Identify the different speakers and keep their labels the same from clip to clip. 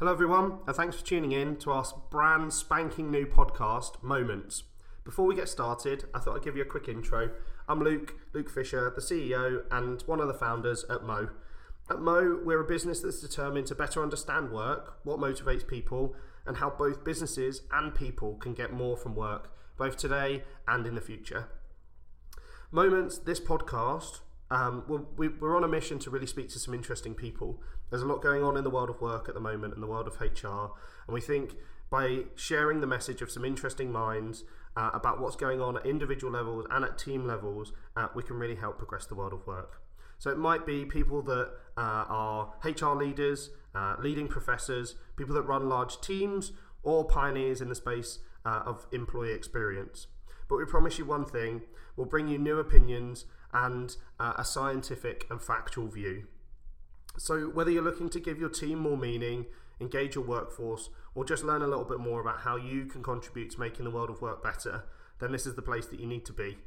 Speaker 1: Hello, everyone, and thanks for tuning in to our brand spanking new podcast, Moments. Before we get started, I thought I'd give you a quick intro. I'm Luke, Luke Fisher, the CEO and one of the founders at Mo. At Mo, we're a business that's determined to better understand work, what motivates people, and how both businesses and people can get more from work, both today and in the future. Moments, this podcast, um, we're, we're on a mission to really speak to some interesting people. There's a lot going on in the world of work at the moment, in the world of HR, and we think by sharing the message of some interesting minds uh, about what's going on at individual levels and at team levels, uh, we can really help progress the world of work. So it might be people that uh, are HR leaders, uh, leading professors, people that run large teams, or pioneers in the space uh, of employee experience. But we promise you one thing we'll bring you new opinions and uh, a scientific and factual view. So, whether you're looking to give your team more meaning, engage your workforce, or just learn a little bit more about how you can contribute to making the world of work better, then this is the place that you need to be.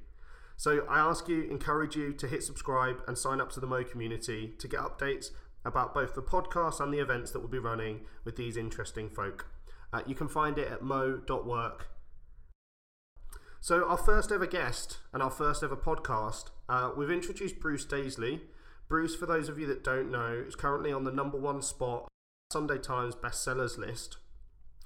Speaker 1: So, I ask you, encourage you to hit subscribe and sign up to the Mo community to get updates about both the podcast and the events that we'll be running with these interesting folk. Uh, you can find it at mo.work so, our first ever guest and our first ever podcast, uh, we've introduced Bruce Daisley. Bruce, for those of you that don't know, is currently on the number one spot Sunday Times bestsellers list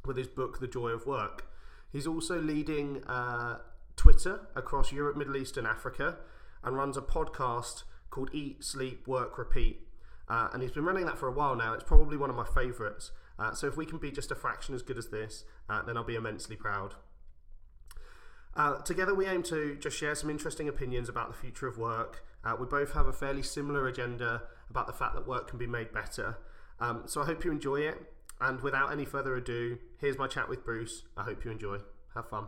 Speaker 1: with his book The Joy of Work. He's also leading uh, Twitter across Europe, Middle East, and Africa, and runs a podcast called Eat, Sleep, Work, Repeat. Uh, and he's been running that for a while now. It's probably one of my favourites. Uh, so if we can be just a fraction as good as this, uh, then I'll be immensely proud. Uh, together, we aim to just share some interesting opinions about the future of work. Uh, we both have a fairly similar agenda about the fact that work can be made better. Um, so I hope you enjoy it. And without any further ado, here's my chat with Bruce. I hope you enjoy. Have fun.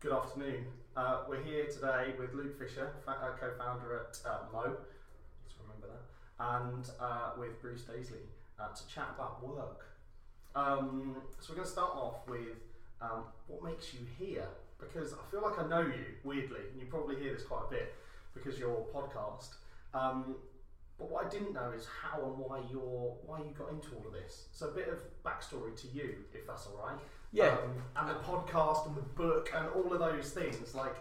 Speaker 1: Good afternoon. Uh, we're here today with Luke Fisher, uh, co founder at uh, Mo and uh, with Bruce Daisley uh, to chat about work. Um, so we're going to start off with um, what makes you here, because I feel like I know you weirdly, and you probably hear this quite a bit because your podcast. Um, but what I didn't know is how and why you're why you got into all of this. So a bit of backstory to you, if that's all right.
Speaker 2: Yeah.
Speaker 1: Um, and the podcast and the book and all of those things, like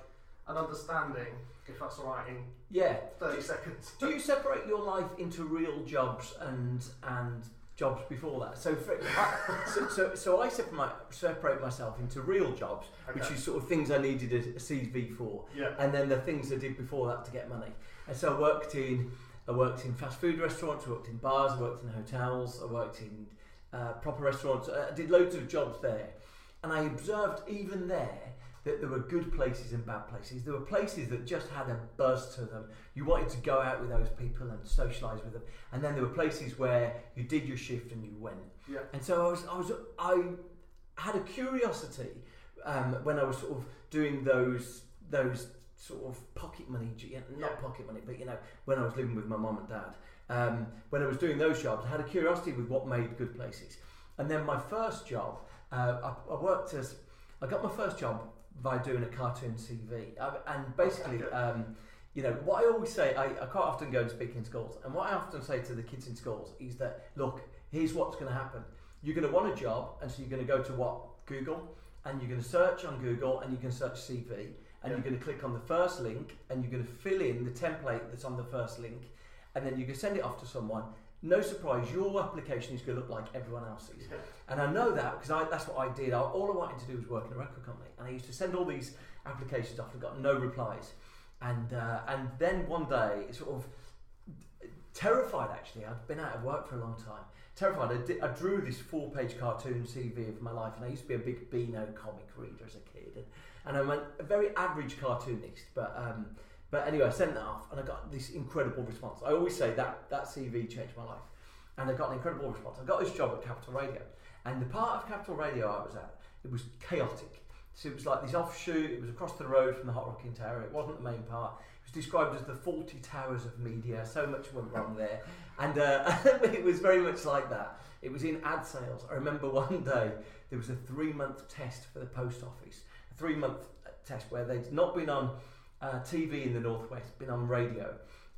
Speaker 1: an understanding if that's all right, in
Speaker 2: yeah,
Speaker 1: 30 seconds.
Speaker 2: Do you separate your life into real jobs and and jobs before that? So, for, I, so, so, so, I separate, my, separate myself into real jobs, okay. which is sort of things I needed a, a CV for,
Speaker 1: yeah.
Speaker 2: and then the things I did before that to get money. And so I worked in I worked in fast food restaurants, I worked in bars, I worked in hotels, I worked in uh, proper restaurants. I did loads of jobs there, and I observed even there that there were good places and bad places. There were places that just had a buzz to them. You wanted to go out with those people and socialise with them. And then there were places where you did your shift and you went.
Speaker 1: Yeah.
Speaker 2: And so I was, I was, I had a curiosity um, when I was sort of doing those, those sort of pocket money, not pocket money, but you know, when I was living with my mum and dad. Um, when I was doing those jobs, I had a curiosity with what made good places. And then my first job, uh, I, I worked as, I got my first job by doing a cartoon CV. Uh, and basically, um, you know, what I always say, I, I quite often go and speak in schools, and what I often say to the kids in schools is that, look, here's what's going to happen. You're going to want a job, and so you're going to go to what? Google, and you're going to search on Google, and you can search CV, and yeah. you're going to click on the first link, and you're going to fill in the template that's on the first link, and then you can send it off to someone, no surprise, your application is going to look like everyone else's. Yeah. And I know that because that's what I did. I, all I wanted to do was work in a record company, and I used to send all these applications off and got no replies. And uh, and then one day, sort of terrified actually. I'd been out of work for a long time. Terrified. I, did, I drew this four-page cartoon CV of my life, and I used to be a big Beano comic reader as a kid, and, and I'm a, a very average cartoonist, but. Um, but anyway, I sent that off and I got this incredible response. I always say that that CV changed my life. And I got an incredible response. I got this job at Capital Radio. And the part of Capital Radio I was at, it was chaotic. So it was like this offshoot, it was across the road from the Hot Rocking Tower. It wasn't the main part. It was described as the Fawlty Towers of media. So much went wrong there. And uh, it was very much like that. It was in ad sales. I remember one day there was a three month test for the post office. A three month test where they'd not been on uh, TV in the northwest, been on radio,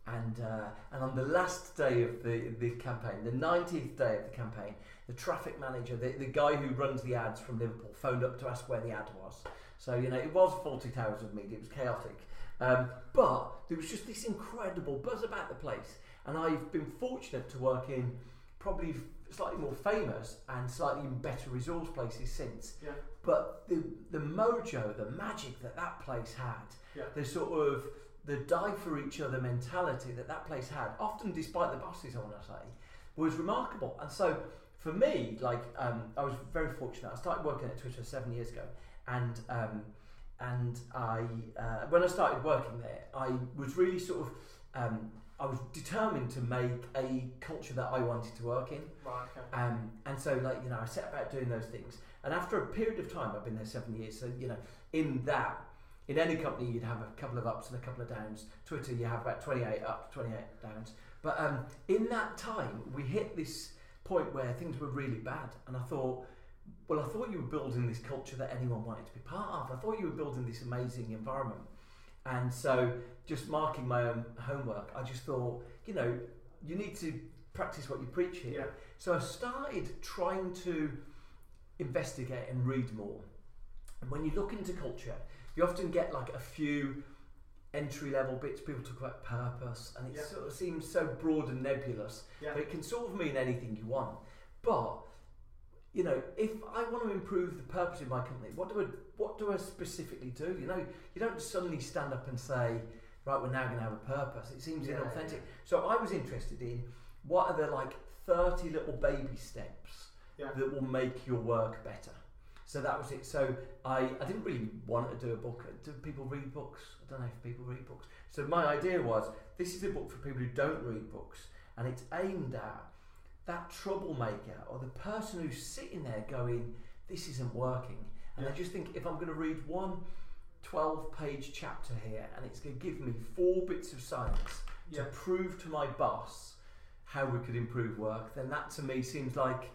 Speaker 2: and uh, and on the last day of the the campaign, the 90th day of the campaign, the traffic manager, the, the guy who runs the ads from Liverpool, phoned up to ask where the ad was. So you know it was Fawlty Towers of media, it was chaotic, um, but there was just this incredible buzz about the place, and I've been fortunate to work in probably slightly more famous and slightly better resource places since.
Speaker 3: Yeah.
Speaker 2: But the the mojo, the magic that that place had,
Speaker 3: Yeah.
Speaker 2: the sort of the die for each other mentality that that place had, often despite the bosses, I want to say, was remarkable. And so for me, like um, I was very fortunate. I started working at Twitter seven years ago, and um, and I uh, when I started working there, I was really sort of um, I was determined to make a culture that I wanted to work in.
Speaker 3: Right. Okay.
Speaker 2: Um, and so, like, you know, I set about doing those things. And after a period of time, I've been there seven years. So, you know, in that, in any company, you'd have a couple of ups and a couple of downs. Twitter, you have about 28 ups, 28 downs. But um, in that time, we hit this point where things were really bad. And I thought, well, I thought you were building this culture that anyone wanted to be part of. I thought you were building this amazing environment. And so, just marking my own homework, I just thought, you know, you need to practice what you preach here.
Speaker 3: Yeah.
Speaker 2: So I started trying to investigate and read more. And when you look into culture, you often get like a few entry level bits. People talk about purpose, and it
Speaker 3: Yeah.
Speaker 2: sort of seems so broad and nebulous.
Speaker 3: Yeah.
Speaker 2: But it can sort of mean anything you want. But you know, if I want to improve the purpose of my company, what do I what do I specifically do? You know, you don't suddenly stand up and say, right, we're now going to have a purpose. It seems
Speaker 3: Yeah,
Speaker 2: inauthentic. So I was interested in what are the like thirty little baby steps that will make your work better. So that was it. So I, I didn't really want to do a book. Do people read books? I don't know if people read books. So my idea was this is a book for people who don't read books, and it's aimed at that troublemaker or the person who's sitting there going, "This isn't working," and
Speaker 3: Yeah.
Speaker 2: they just think if I'm going to read one 12 page chapter here and it's going to give me four bits of science
Speaker 3: Yeah.
Speaker 2: to prove to my boss how we could improve work, then that to me seems like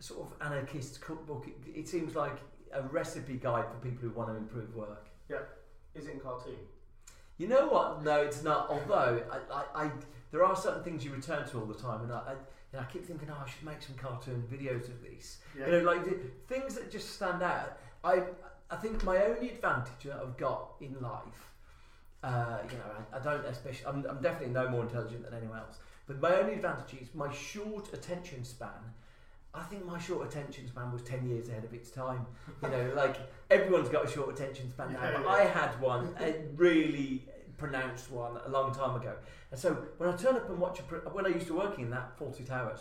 Speaker 2: sort of anarchist cookbook. It, it seems like a recipe guide for people who want to improve work.
Speaker 3: Yeah, is it in cartoon?
Speaker 2: You know what? No, it's not. Although I, I, I there are certain things you return to all the time, and I, I, you know, I keep thinking, oh, I should make some cartoon videos of these.
Speaker 3: Yeah.
Speaker 2: You know, like the, things that just stand out. I, I think my only advantage that I've got in life, uh, you know, I, I don't especially. I'm, I'm definitely no more intelligent than anyone else. But my only advantage is my short attention span. I think my short attention span was ten years ahead of its time. You know, like everyone's got a short attention span now,
Speaker 3: Yeah,
Speaker 2: but
Speaker 3: yeah.
Speaker 2: I had one, a really pronounced one, a long time ago. And so when I turn up and watch a, pre- when I used to work in that Fawlty Towers,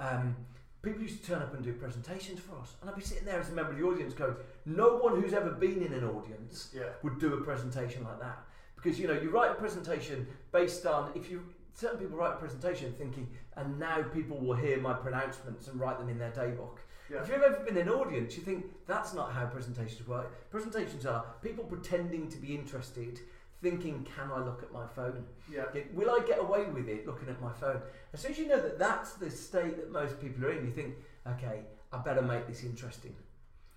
Speaker 2: um, people used to turn up and do presentations for us, and I'd be sitting there as a member of the audience, going, "No one who's ever been in an audience
Speaker 3: Yeah.
Speaker 2: would do a presentation like that." Because you know, you write a presentation based on if you certain people write a presentation thinking, and now people will hear my pronouncements and write them in their daybook.
Speaker 3: Yeah.
Speaker 2: If you've ever been in an audience, you think that's not how presentations work. Presentations are people pretending to be interested, thinking, "Can I look at my phone?
Speaker 3: Yeah,
Speaker 2: Will I get away with it looking at my phone?" As soon as you know that that's the state that most people are in, you think, "Okay, I better make this interesting."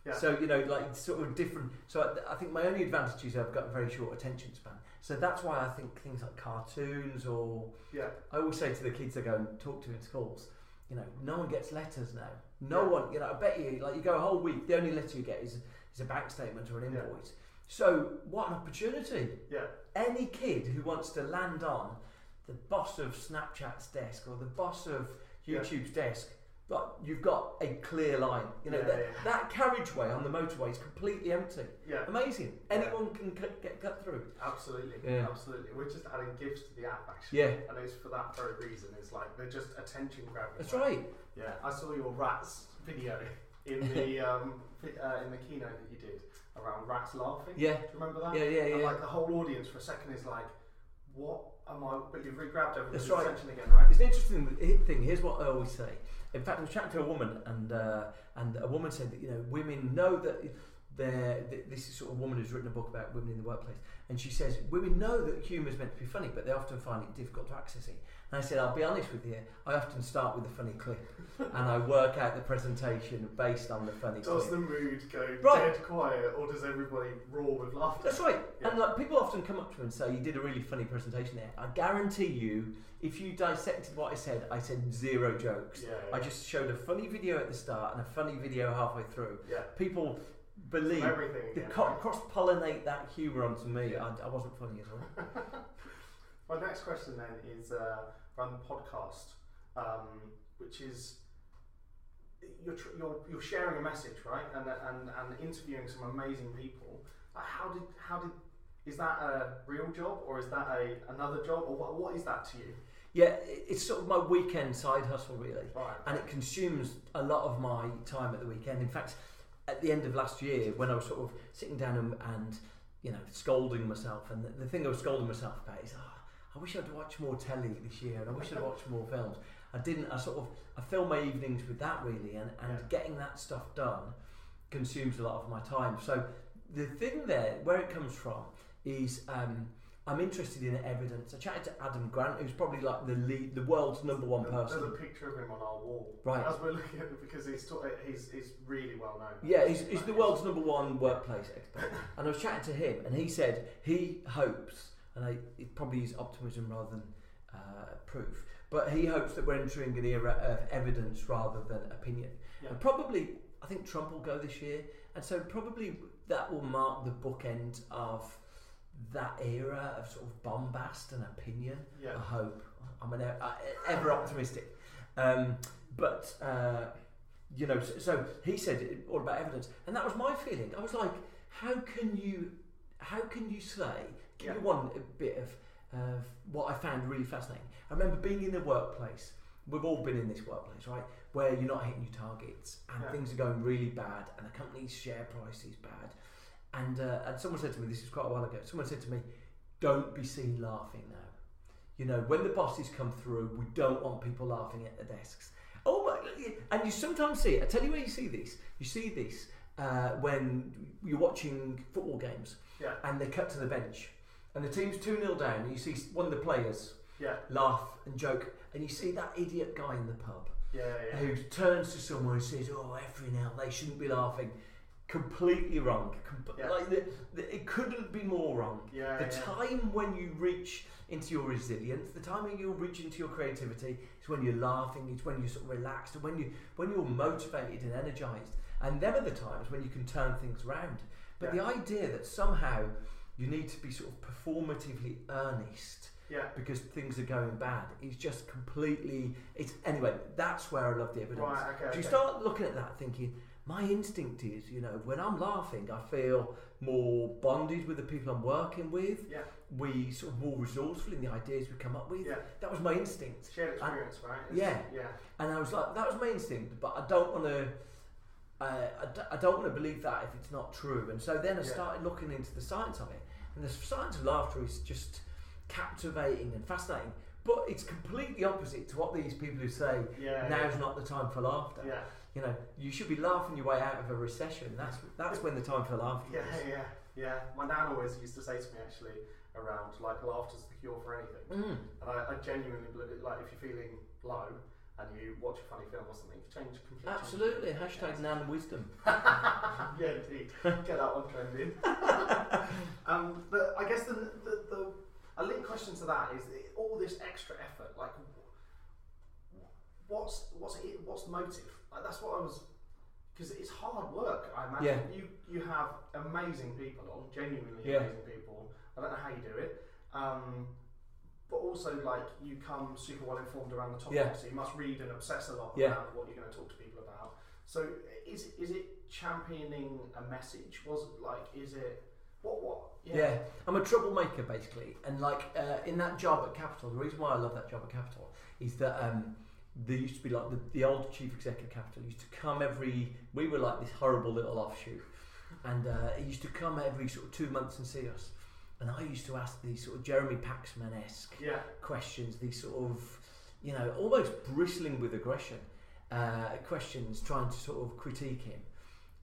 Speaker 3: Yeah.
Speaker 2: So you know, like sort of different. So I, I think my only advantage is I've got a very short attention span. So that's why I think things like cartoons or
Speaker 3: Yeah.
Speaker 2: I always say to the kids I go and talk to in schools, you know, no one gets letters now. No
Speaker 3: Yeah.
Speaker 2: one, you know, I bet you, like you go a whole week, the only letter you get is, is a bank statement or an
Speaker 3: Yeah.
Speaker 2: invoice. So what an opportunity.
Speaker 3: Yeah.
Speaker 2: Any kid who wants to land on the boss of Snapchat's desk or the boss of
Speaker 3: Yeah.
Speaker 2: YouTube's desk, but you've got a clear line. You know,
Speaker 3: Yeah,
Speaker 2: that,
Speaker 3: yeah.
Speaker 2: that carriageway on the motorway is completely empty.
Speaker 3: Yeah.
Speaker 2: Amazing.
Speaker 3: Yeah.
Speaker 2: Anyone can cut, get cut through.
Speaker 3: Absolutely.
Speaker 2: Yeah.
Speaker 3: Absolutely. We're just adding gifts to the app actually.
Speaker 2: Yeah.
Speaker 3: And it's for that very reason. It's like they're just attention grabbing.
Speaker 2: That's right.
Speaker 3: Yeah. I saw your rats video in the um, uh, in the keynote that you did around rats laughing.
Speaker 2: Yeah.
Speaker 3: Do you remember that?
Speaker 2: Yeah, yeah,
Speaker 3: And
Speaker 2: yeah.
Speaker 3: like the whole audience for a second is like, what am I? But you've re-grabbed everybody's
Speaker 2: right.
Speaker 3: attention again, right?
Speaker 2: It's an interesting thing. Here's what I always say. In fact, I was chatting to a woman, and uh, and a woman said that you know women know that th- this is sort of woman who's written a book about women in the workplace, and she says women know that humour is meant to be funny, but they often find it difficult to access it. And I said, I'll be honest with you, I often start with a funny clip, and I work out the presentation based on the funny clip.
Speaker 3: Does
Speaker 2: clip.
Speaker 3: the mood go
Speaker 2: Right.
Speaker 3: dead quiet, or does everybody roar with laughter?
Speaker 2: That's right.
Speaker 3: Yeah.
Speaker 2: And like people often come up to me and say, "You did a really funny presentation there." I guarantee you, if you dissected what I said, I said zero jokes.
Speaker 3: Yeah,
Speaker 2: I just showed a funny video at the start and a funny video halfway through.
Speaker 3: yeah.
Speaker 2: People believe
Speaker 3: Everything again.
Speaker 2: co- cross pollinate that humour onto me.
Speaker 3: Yeah.
Speaker 2: I, I wasn't funny at all.
Speaker 3: My next question then is uh, around the podcast, um, which is you're, tr- you're you're sharing a message, right, and and and interviewing some amazing people. Like, how did how did is that a real job or is that a another job or what, what is that to you?
Speaker 2: Yeah, it's sort of my weekend side hustle, really.
Speaker 3: Right.
Speaker 2: and it consumes a lot of my time at the weekend. In fact, at the end of last year, when I was sort of sitting down and, and you know scolding myself, and the, the thing I was scolding myself about is, oh, I wish I'd watched more telly this year, and I wish I'd watched more films. I didn't. I sort of I fill my evenings with that really, and, and
Speaker 3: Yeah.
Speaker 2: getting that stuff done consumes a lot of my time. So the thing there, where it comes from, is um, I'm interested in evidence. I chatted to Adam Grant, who's probably like the lead, the world's number one person.
Speaker 3: There's a picture of him on our wall.
Speaker 2: Right.
Speaker 3: As we're looking at it because he's ta- he's, he's really well known.
Speaker 2: Yeah, he's, he's the world's number one workplace expert. And I was chatting to him, and he said he hopes, and I, it probably is optimism rather than uh, proof, but he hopes that we're entering an era of evidence rather than opinion.
Speaker 3: Yeah.
Speaker 2: And probably, I think Trump will go this year, and so probably that will mark the bookend of that era of sort of bombast and opinion.
Speaker 3: Yeah.
Speaker 2: I hope. I'm an e- uh, ever optimistic. Um, but, uh, you know, so, so he said all about evidence. And that was my feeling. I was like, how can you, how can you say, give
Speaker 3: Yeah.
Speaker 2: me one bit of, of what I found really fascinating. I remember being in the workplace, we've all been in this workplace, right? Where you're not hitting your targets and
Speaker 3: Yeah.
Speaker 2: things are going really bad and the company's share price is bad. And, uh, and someone said to me, this is quite a while ago, someone said to me, don't be seen laughing now. You know, when the bosses come through, we don't want people laughing at the desks. Oh my! And you sometimes see it. I tell you where you see this. You see this uh, when you're watching football games,
Speaker 3: Yeah.
Speaker 2: and they cut to the bench, and the team's two 0 down, and you see one of the players
Speaker 3: Yeah.
Speaker 2: laugh and joke, and you see that idiot guy in the pub
Speaker 3: Yeah. Yeah.
Speaker 2: who turns to someone and says, "Oh, every now they shouldn't be laughing." Completely wrong. Com-
Speaker 3: Yeah.
Speaker 2: Like the, the, it couldn't be more wrong.
Speaker 3: Yeah.
Speaker 2: The
Speaker 3: yeah.
Speaker 2: time when you reach into your resilience, the time when you reach into your creativity, is when you're laughing. It's when you're sort of relaxed, and when you when you're motivated and energized. And them are the times when you can turn things around. But the idea that somehow you need to be sort of performatively earnest
Speaker 3: Yeah.
Speaker 2: because things are going bad is just completely. It's anyway. That's where I love the evidence.
Speaker 3: Right. Okay.
Speaker 2: So you
Speaker 3: okay.
Speaker 2: start looking at that thinking, my instinct is, you know, when I'm laughing, I feel more bonded with the people I'm working with.
Speaker 3: Yeah.
Speaker 2: We sort of more resourceful in the ideas we come up with.
Speaker 3: Yeah.
Speaker 2: That was my instinct.
Speaker 3: Shared experience, right?
Speaker 2: yeah.
Speaker 3: Yeah.
Speaker 2: And I was like, that was my instinct, but I don't want to. Uh, I, d- I don't want to believe that if it's not true. And so then I
Speaker 3: Yeah.
Speaker 2: started looking into the science of it. And the science of laughter is just captivating and fascinating. But it's completely opposite to what these people who say
Speaker 3: Yeah.
Speaker 2: now's not the time for laughter.
Speaker 3: Yeah.
Speaker 2: You know, you should be laughing your way out of a recession. That's that's when the time for laughter
Speaker 3: Yeah,
Speaker 2: is.
Speaker 3: yeah, yeah. My nan always used to say to me actually around like laughter's the cure for anything,
Speaker 2: Mm.
Speaker 3: and I, I genuinely believe it. Like if you're feeling low and you watch a funny film or something, you change completely.
Speaker 2: Absolutely. Hashtag nan wisdom.
Speaker 3: yeah, indeed. Get that one trending. um, but I guess the, the, the a linked question to that is all this extra effort. Like, what's what's it, what's the motive? Like, that's what I was. Because it's hard work, I imagine.
Speaker 2: Yeah.
Speaker 3: You you have amazing people on, genuinely
Speaker 2: Yeah.
Speaker 3: amazing people. I don't know how you do it. Um, but also, like, you come super well informed around the topic,
Speaker 2: Yeah.
Speaker 3: so you must read and obsess a lot around what you're going to talk to people about. So, is is it championing a message? Was it like, is it what what?
Speaker 2: Yeah. I'm a troublemaker basically, and like uh, in that job at Capital, the reason why I love that job at Capital is that um, there used to be like the, the old chief executive Capital used to come every. We were like this horrible little offshoot, and uh, he used to come every sort of two months and see us. And I used to ask these sort of Jeremy Paxman esque
Speaker 3: Yeah,
Speaker 2: questions, these sort of, you know, almost bristling with aggression uh, questions, trying to sort of critique him.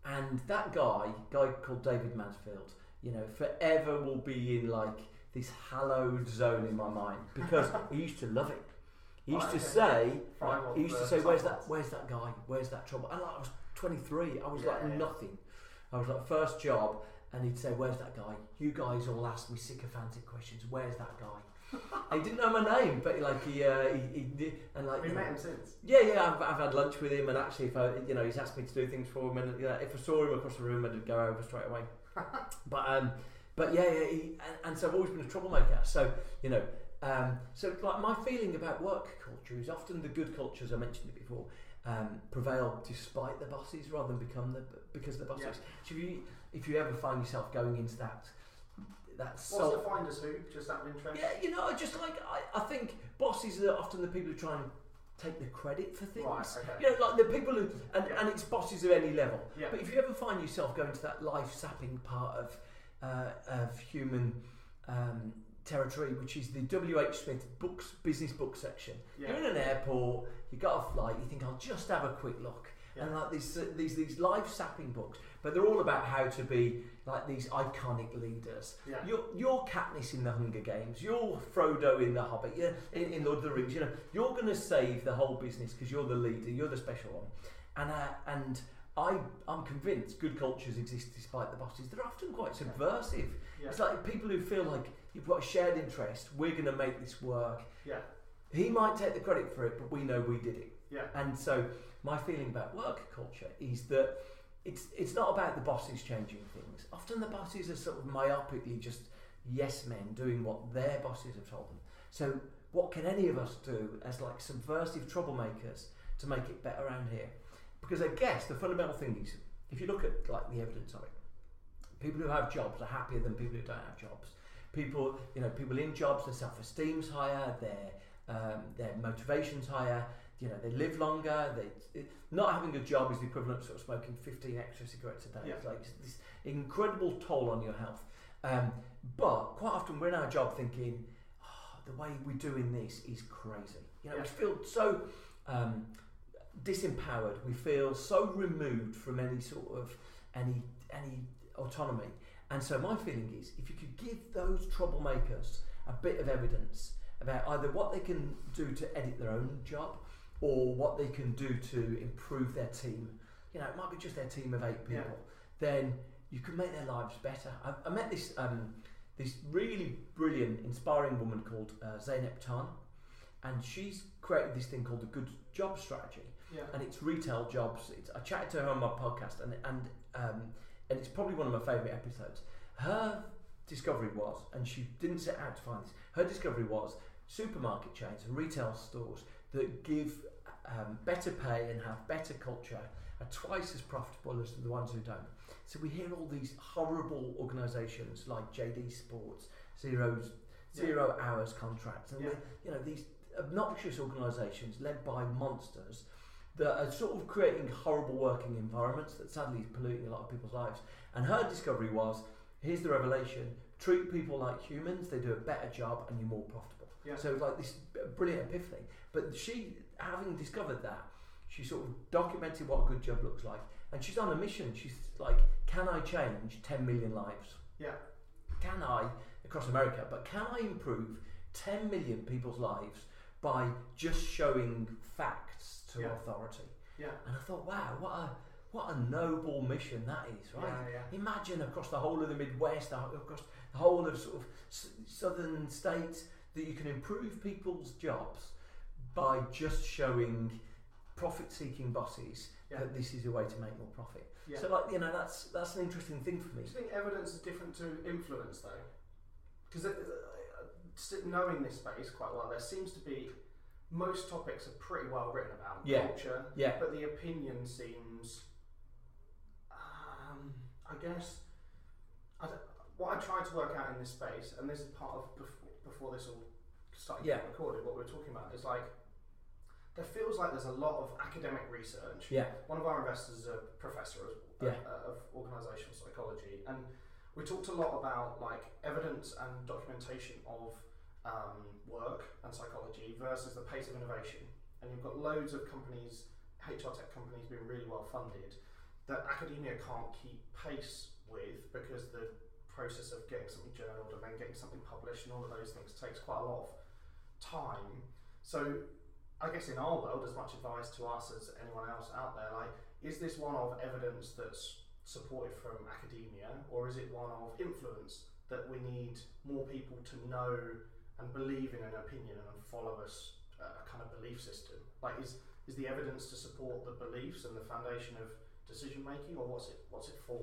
Speaker 2: And that guy, guy called David Mansfield, you know, forever will be in like this hallowed zone in my mind because he used to love it. He used to say, he used to say, "Where's that? Where's that guy? Where's that trouble?" And like, I was 23. I was
Speaker 3: Yeah,
Speaker 2: like
Speaker 3: yeah.
Speaker 2: nothing. I was like first job, and he'd say, "Where's that guy?" You guys all ask me sycophantic questions. Where's that guy? he didn't know my name, but like he, uh, he, he did, and like
Speaker 3: We
Speaker 2: know,
Speaker 3: met him since.
Speaker 2: yeah, yeah, I've, I've had lunch with him, and actually, if I, you know, he's asked me to do things for him, and you know, if I saw him across the room, I'd go over straight away. but um, but yeah, yeah, he, and, and so I've always been a troublemaker. So you know, um, so like my feeling about work culture is often the good cultures I mentioned it before um, prevail despite the bosses rather than become the because of the bosses. So if you if you ever find yourself going into that that
Speaker 3: What's
Speaker 2: self
Speaker 3: the finders who? Just out of interest.
Speaker 2: yeah, you know, I just like I, I think bosses are often the people who try and take the credit for things.
Speaker 3: Right. Okay.
Speaker 2: You know, like the people who, and,
Speaker 3: Yeah.
Speaker 2: and it's bosses of any level.
Speaker 3: Yeah.
Speaker 2: But if you ever find yourself going to that life sapping part of uh, of human um, territory, which is the W. H. Smith books business book section,
Speaker 3: Yeah.
Speaker 2: you're in an airport, you got a flight, you think I'll just have a quick look,
Speaker 3: Yeah.
Speaker 2: and like these uh, these these life sapping books, but they're all about how to be like these iconic leaders.
Speaker 3: Yeah.
Speaker 2: You're, you're Katniss in the Hunger Games. You're Frodo in the Hobbit. You're in, in Lord of the Rings. You know, you're going to save the whole business because you're the leader. You're the special one. And uh, and I I'm convinced good cultures exist despite the bosses. They're often quite subversive.
Speaker 3: Yeah.
Speaker 2: It's like people who feel like you've got a shared interest. We're going to make this work.
Speaker 3: Yeah.
Speaker 2: He might take the credit for it, but we know we did it.
Speaker 3: Yeah.
Speaker 2: And so my feeling about work culture is that it's it's not about the bosses changing things. Often the bosses are sort of myopically just yes men doing what their bosses have told them. So what can any of us do as like subversive troublemakers to make it better around here? Because I guess the fundamental thing is if you look at like the evidence of it, people who have jobs are happier than people who don't have jobs. People, you know, people in jobs, their self-esteem's higher, their um, their motivation's higher. You know, they live longer. They it, not having a job is the equivalent of sort of smoking 15 extra cigarettes a day.
Speaker 3: Yeah.
Speaker 2: It's like this incredible toll on your health. Um, but quite often we're in our job thinking, oh, the way we're doing this is crazy. You know,
Speaker 3: Yeah.
Speaker 2: we feel so um, disempowered. We feel so removed from any sort of any any autonomy. And so my feeling is, if you could give those troublemakers a bit of evidence about either what they can do to edit their own job or what they can do to improve their team, you know, it might be just their team of eight people,
Speaker 3: Yeah.
Speaker 2: then you can make their lives better. I, I met this um, this really brilliant, inspiring woman called uh, Zeynep Ton, and she's created this thing called the Good Job Strategy
Speaker 3: Yeah.
Speaker 2: and it's retail jobs. It's, I chatted to her on my podcast, and and um, and it's probably one of my favourite episodes. Her discovery was, and she didn't set out to find this. Her discovery was supermarket chains and retail stores that give um, better pay and have better culture are twice as profitable as the ones who don't. So we hear all these horrible organisations like JD Sports, zeros, zero hours contracts, and
Speaker 3: Yeah.
Speaker 2: you know these obnoxious organisations led by monsters that are sort of creating horrible working environments that sadly is polluting a lot of people's lives. And her discovery was here's the revelation treat people like humans, they do a better job, and you're more profitable.
Speaker 3: Yeah.
Speaker 2: So like this brilliant epiphany. But she, having discovered that, she sort of documented what a good job looks like. And she's on a mission. She's like, can I change 10 million lives?
Speaker 3: Yeah.
Speaker 2: Can I, across America, but can I improve 10 million people's lives by just showing facts to
Speaker 3: Yeah.
Speaker 2: authority?
Speaker 3: Yeah.
Speaker 2: And I thought, wow, what a what a noble mission that is, right?
Speaker 3: Yeah, yeah.
Speaker 2: Imagine across the whole of the Midwest, uh, across the whole of sort of southern states, that you can improve people's jobs by just showing profit-seeking bosses
Speaker 3: Yeah.
Speaker 2: that this is a way to make more profit. So, like you know, that's that's an interesting thing for me.
Speaker 3: Do you think evidence is different to influence though? Because knowing this space quite well, there seems to be most topics are pretty well written about
Speaker 2: Yeah.
Speaker 3: culture,
Speaker 2: Yeah,
Speaker 3: but the opinion seems, um, I guess, I don't- what I tried to work out in this space, and this is part of before, before this all started
Speaker 2: Yeah.
Speaker 3: getting recorded, what we were talking about is like. There feels like there's a lot of academic research
Speaker 2: yeah,
Speaker 3: one of our investors is a professor of,
Speaker 2: Yeah.
Speaker 3: uh, of organisational psychology, and we talked a lot about like evidence and documentation of um, work and psychology versus the pace of innovation. And you've got loads of companies, HR tech companies, being really well funded, that academia can't keep pace with because the process of getting something journaled and then getting something published and all of those things takes quite a lot of time. So I guess in our world, as much advice to us as anyone else out there, like, is this one of evidence that's supported from academia, or is it one of influence that we need more people to know and believe in an opinion and follow us a kind of belief system? Like, is is the evidence to support the beliefs and the foundation of decision making, or what's it what's it for?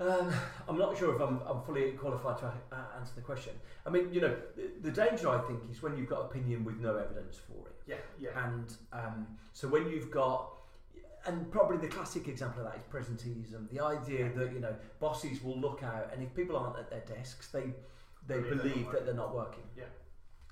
Speaker 2: Um, I'm not sure if I'm, I'm fully qualified to uh, answer the question. I mean, you know, the, the, danger I think is when you've got opinion with no evidence for it.
Speaker 3: Yeah, yeah.
Speaker 2: And um, so when you've got, and probably the classic example of that is presenteeism. The idea that you know bosses will look out, and if people aren't at their desks, they they believe, believe they're that they're not working.
Speaker 3: Yeah.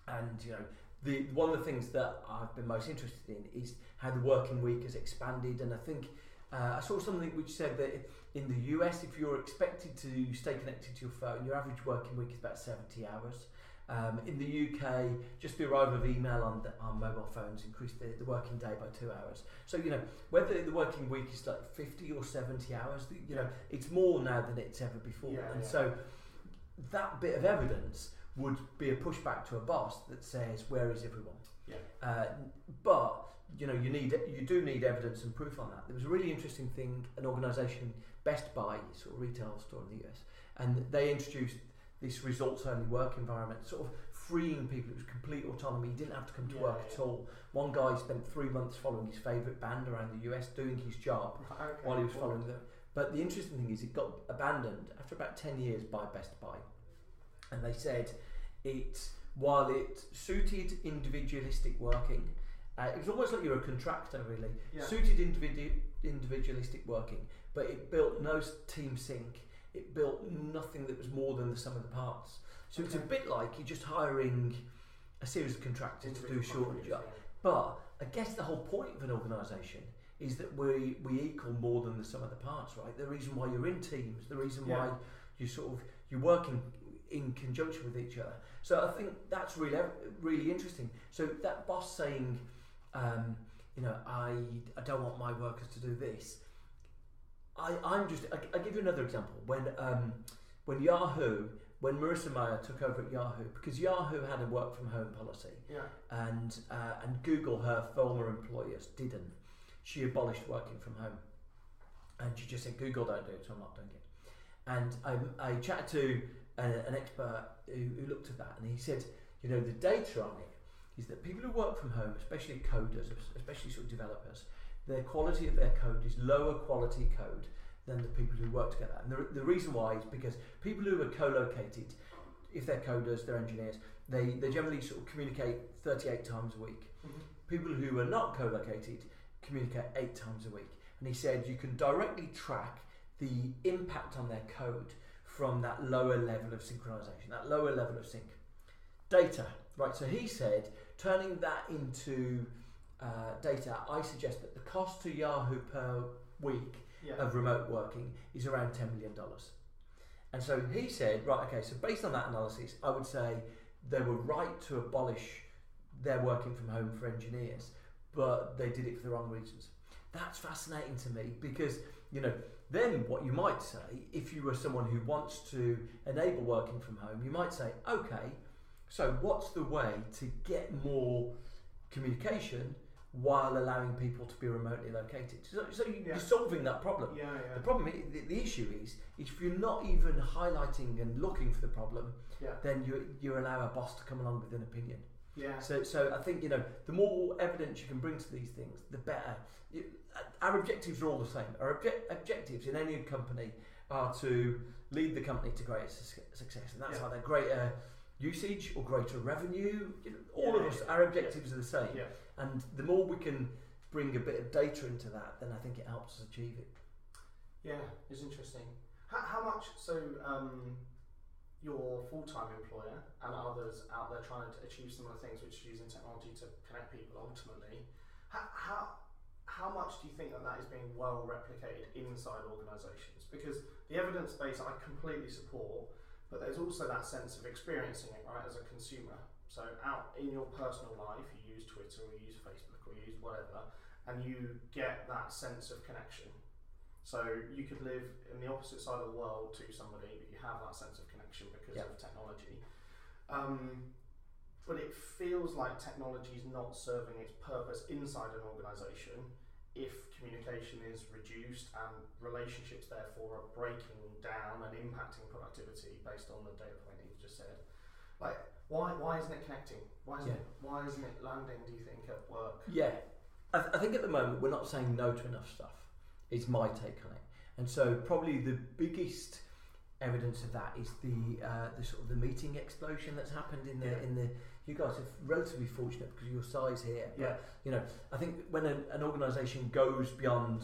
Speaker 2: And you know, the one of the things that I've been most interested in is how the working week has expanded, and I think uh, I saw something which said that in the US, if you're expected to stay connected to your phone, your average working week is about 70 hours. Um, in the UK, just the arrival of email on, the, on mobile phones increased the, the, working day by two hours. So, you know, whether the working week is like 50 or 70 hours, you know, it's more now than it's ever before.
Speaker 3: Yeah,
Speaker 2: and
Speaker 3: yeah.
Speaker 2: so that bit of evidence would be a pushback to a boss that says, where is everyone?
Speaker 3: Yeah.
Speaker 2: Uh, but you know, you need you do need evidence and proof on that. There was a really interesting thing, an organisation, Best Buy, sort of retail store in the US, and they introduced this results only work environment, sort of freeing people. It was complete autonomy. You didn't have to come to
Speaker 3: yeah,
Speaker 2: work
Speaker 3: yeah.
Speaker 2: at all. One guy spent three months following his favourite band around the US, doing his job
Speaker 3: okay,
Speaker 2: while he was
Speaker 3: cool.
Speaker 2: following them. But the interesting thing is, it got abandoned after about ten years by Best Buy, and they said it while it suited individualistic working uh, it was almost like you're a contractor, really.
Speaker 3: Yeah.
Speaker 2: Suited individu- individualistic working, but it built no team sync. It built nothing that was more than the sum of the parts. So it's a bit like you're just hiring a series of contractors to do a short
Speaker 3: contributors,
Speaker 2: job. But I guess the whole point of an organisation is that we we equal more than the sum of the parts, right? The reason why you're in teams, the reason
Speaker 3: Yeah.
Speaker 2: why you sort of you're working in conjunction with each other. So I think that's really really interesting. So that boss saying, um, you know, I I don't want my workers to do this. I I'm just I, I give you another example when um, when Yahoo when Marissa Mayer took over at Yahoo because Yahoo had a work from home policy
Speaker 3: Yeah.
Speaker 2: and uh, and Google, her former employers, didn't. She abolished working from home, and she just said Google don't do it, so I'm not doing it. And I, I chatted to a, an expert who, who looked at that, and he said, you know, the data on it is that people who work from home, especially coders, especially sort of developers, their quality of their code is lower quality code than the people who work together. And the, the reason why is because people who are co-located, if they're coders, they're engineers, they, they generally sort of communicate 38 times a week.
Speaker 3: Mhm.
Speaker 2: People who are not co-located communicate eight times a week. And he said you can directly track the impact on their code from that lower level of synchronization, that lower level of sync. Data, right? So he said turning that into uh, data, I suggest that the cost to Yahoo per week
Speaker 3: Yeah.
Speaker 2: of remote working is around $10 million. And so he said, right, okay, so based on that analysis, I would say they were right to abolish their working from home for engineers, but they did it for the wrong reasons. That's fascinating to me because, you know, then what you might say, if you were someone who wants to enable working from home, you might say, okay, so what's the way to get more communication while allowing people to be remotely located? So, so you,
Speaker 3: Yeah.
Speaker 2: you're solving that problem.
Speaker 3: Yeah, yeah.
Speaker 2: The problem, the, the issue is, is if you're not even highlighting and looking for the problem,
Speaker 3: Yeah.
Speaker 2: then you you allow a boss to come along with an opinion.
Speaker 3: Yeah.
Speaker 2: So, so I think you know the more evidence you can bring to these things, the better. You, our objectives are all the same. Our obje- objectives in any company are to lead the company to greater su- success, and that's
Speaker 3: Yeah.
Speaker 2: either greater usage or greater revenue. You know, all
Speaker 3: Yeah,
Speaker 2: of us, our objectives are the same,
Speaker 3: Yeah.
Speaker 2: and the more we can bring a bit of data into that, then I think it helps us achieve it.
Speaker 3: Yeah, it's interesting. How, how much? So, um, your full-time employer and others out there trying to achieve similar things, which is using technology to connect people ultimately. How, how, how much do you think that that is being well replicated inside organisations? Because the evidence base I completely support, but there's also that sense of experiencing it, right, as a consumer. So out in your personal life, you use Twitter or you use Facebook or you use whatever, and you get that sense of connection. So you could live in the opposite side of the world to somebody, but you have that sense of connection because
Speaker 2: Yeah.
Speaker 3: of technology. Um, but it feels like technology is not serving its purpose inside an organisation if communication is reduced and relationships therefore are breaking down and impacting productivity based on the data point that you just said. Like, why why isn't it connecting? Why isn't
Speaker 2: Yeah.
Speaker 3: it why isn't it landing? Do you think at work?
Speaker 2: Yeah, I, th- I think at the moment we're not saying no to enough stuff. Is my take on it, and so probably the biggest evidence of that is the uh, the sort of the meeting explosion that's happened in the
Speaker 3: Yeah.
Speaker 2: in the. You guys are relatively fortunate because of your size here. But,
Speaker 3: Yeah.
Speaker 2: You know, I think when an, an organisation goes beyond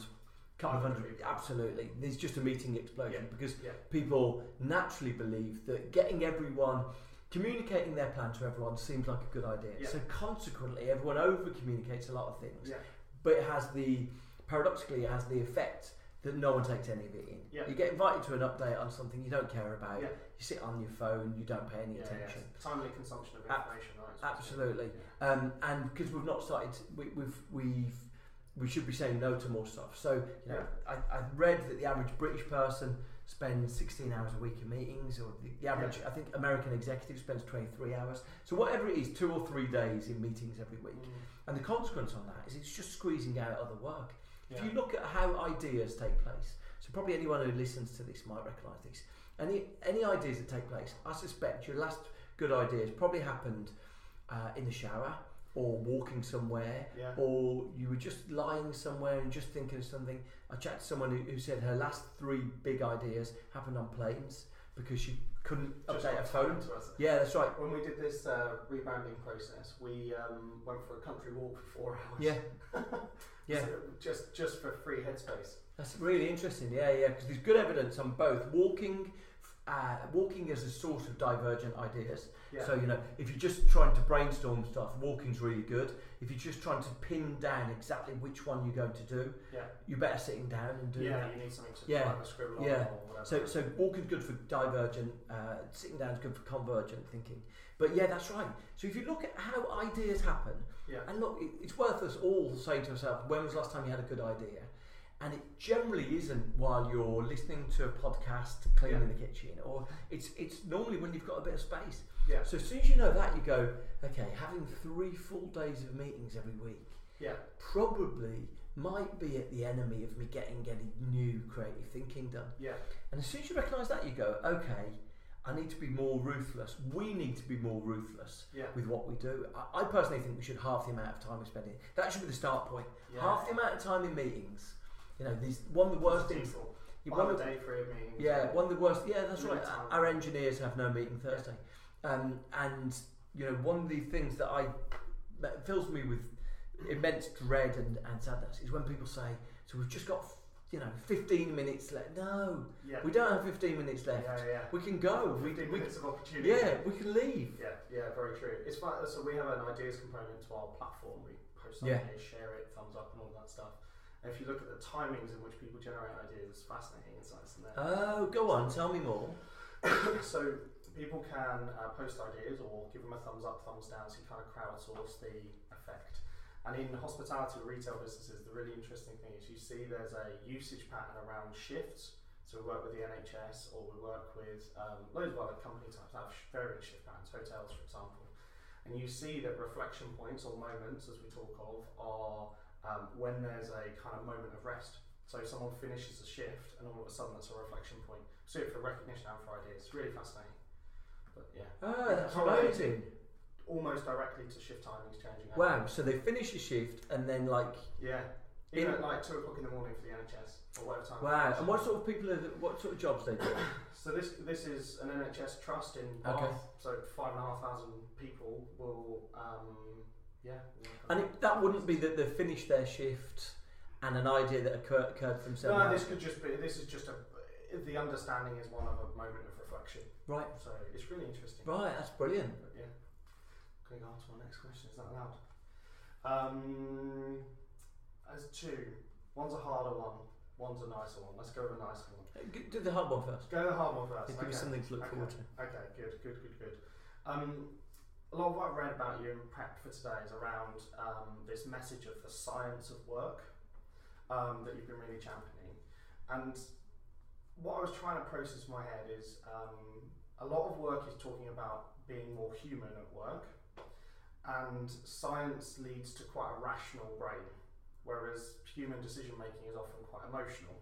Speaker 2: couple of hundred, absolutely, there's just a meeting explosion
Speaker 3: Yeah.
Speaker 2: because people naturally believe that getting everyone communicating their plan to everyone seems like a good idea. So consequently, everyone over communicates a lot of things,
Speaker 3: Yeah.
Speaker 2: but it has the paradoxically it has the effect that no one takes any of it in.
Speaker 3: Yeah.
Speaker 2: You get invited to an update on something you don't care about.
Speaker 3: Yeah.
Speaker 2: You sit on your phone, you don't pay any
Speaker 3: Yeah, yeah.
Speaker 2: attention.
Speaker 3: Timely consumption of
Speaker 2: Ab-
Speaker 3: information, right?
Speaker 2: Absolutely. Um, and because we've not started, we, we've we've we should be saying no to more stuff. So you know, I, I read that the average British person spends 16 hours a week in meetings, or the, the average I think American executive spends 23 hours. So whatever it is, two or three days in meetings every week.
Speaker 3: Mm.
Speaker 2: And the consequence on that is it's just squeezing out other work.
Speaker 3: Yeah.
Speaker 2: If you look at how ideas take place, so probably anyone who listens to this might recognise this. Any any ideas that take place, I suspect your last good ideas probably happened uh, in the shower or walking somewhere,
Speaker 3: Yeah.
Speaker 2: or you were just lying somewhere and just thinking of something. I chatted to someone who, who said her last three big ideas happened on planes because she couldn't
Speaker 3: Just
Speaker 2: update her phone.
Speaker 3: timed to us.
Speaker 2: Yeah, that's right.
Speaker 3: When we did this uh, rebranding process, we um, went for a country walk for four hours.
Speaker 2: Yeah, yeah.
Speaker 3: So just just for free headspace.
Speaker 2: That's really interesting. Yeah, yeah, because there's good evidence on both walking, uh, walking is a source of divergent ideas.
Speaker 3: Yeah.
Speaker 2: So you know, if you're just trying to brainstorm stuff, walking's really good. If you're just trying to pin down exactly which one you're going to do,
Speaker 3: yeah.
Speaker 2: you're better sitting down and doing
Speaker 3: Yeah.
Speaker 2: that.
Speaker 3: You need something to
Speaker 2: Yeah.
Speaker 3: scribble on
Speaker 2: Yeah.
Speaker 3: or whatever.
Speaker 2: So, so walking's good for divergent, uh, sitting down's good for convergent thinking. But yeah, that's right. So if you look at how ideas happen,
Speaker 3: yeah.
Speaker 2: and look, it, it's worth us all saying to ourselves, when was the last time you had a good idea? And it generally isn't while you're listening to a podcast, cleaning
Speaker 3: Yeah.
Speaker 2: the kitchen, or it's it's normally when you've got a bit of space.
Speaker 3: Yeah.
Speaker 2: So as soon as you know that, you go, okay, having three full days of meetings every week
Speaker 3: Yeah.
Speaker 2: probably might be at the enemy of me getting any new creative thinking done.
Speaker 3: Yeah.
Speaker 2: And as soon as you recognise that, you go, okay, I need to be more ruthless. We need to be more ruthless
Speaker 3: Yeah.
Speaker 2: with what we do. I, I personally think we should half the amount of time we spend in. That should be the start point.
Speaker 3: Yeah.
Speaker 2: Half the amount of time in meetings. You know, these one of the worst things.
Speaker 3: One
Speaker 2: One of,
Speaker 3: day of meetings.
Speaker 2: yeah, one of the worst. Yeah, that's right.
Speaker 3: Time.
Speaker 2: Our engineers have no meeting Thursday, um, and you know, one of the things that I that fills me with immense dread and, and sadness is when people say, "So we've just got." You know, 15 minutes left. No,
Speaker 3: Yeah.
Speaker 2: we don't have 15 minutes left.
Speaker 3: Yeah. Yeah.
Speaker 2: We can go. We,
Speaker 3: 15
Speaker 2: we,
Speaker 3: minutes of opportunity.
Speaker 2: yeah, we can leave.
Speaker 3: Yeah, yeah, very true. It's fun. So we have an ideas component to our platform. We post
Speaker 2: Yeah.
Speaker 3: ideas, share it, thumbs up, and all that stuff. And if you look at the timings in which people generate ideas, it's fascinating insights in there.
Speaker 2: Oh, go on, tell me more.
Speaker 3: so people can uh, post ideas or give them a thumbs up, thumbs down, so you kind of crowdsource the effect. And in hospitality or retail businesses, the really interesting thing is you see there's a usage pattern around shifts. So we work with the NHS or we work with um, loads of other company types that have varying shift patterns, hotels for example. And you see that reflection points or moments, as we talk of, are um, when there's a kind of moment of rest. So someone finishes a shift and all of a sudden that's a reflection point. So for recognition and for ideas. It's really fascinating. But yeah,
Speaker 2: Oh, that's amazing.
Speaker 3: Almost directly to shift timings changing.
Speaker 2: Wow, so they finish a shift and then like
Speaker 3: Yeah. Even
Speaker 2: In-
Speaker 3: at like two o'clock in the morning for the NHS or whatever time.
Speaker 2: wow. And what sort of people are the, what sort of jobs they do?
Speaker 3: So this this is an NHS trust in Bath.
Speaker 2: Okay.
Speaker 3: So five and a half thousand people will um yeah.
Speaker 2: And it, that wouldn't be that they finished their shift and an idea that occurred, occurred to themselves.
Speaker 3: No, this could just be. This is just a. The understanding is one of a moment of reflection.
Speaker 2: Right,
Speaker 3: So it's really interesting.
Speaker 2: right. That's brilliant.
Speaker 3: But. Can we go on to our next question? Is that allowed? Um, as two. One's a harder one. One's a nicer one. Let's go with a nicer one.
Speaker 2: Uh, g- Do the hard one first.
Speaker 3: Go with the hard one first.
Speaker 2: Give me
Speaker 3: okay.
Speaker 2: something to look
Speaker 3: okay.
Speaker 2: forward to.
Speaker 3: Okay, good, good, good, good. Um, a lot of what I've read about you and prep for today is around um, this message of the science of work um, that you've been really championing. And what I was trying to process in my head is um, a lot of work is talking about being more human at work, and science leads to quite a rational brain, whereas human decision making is often quite emotional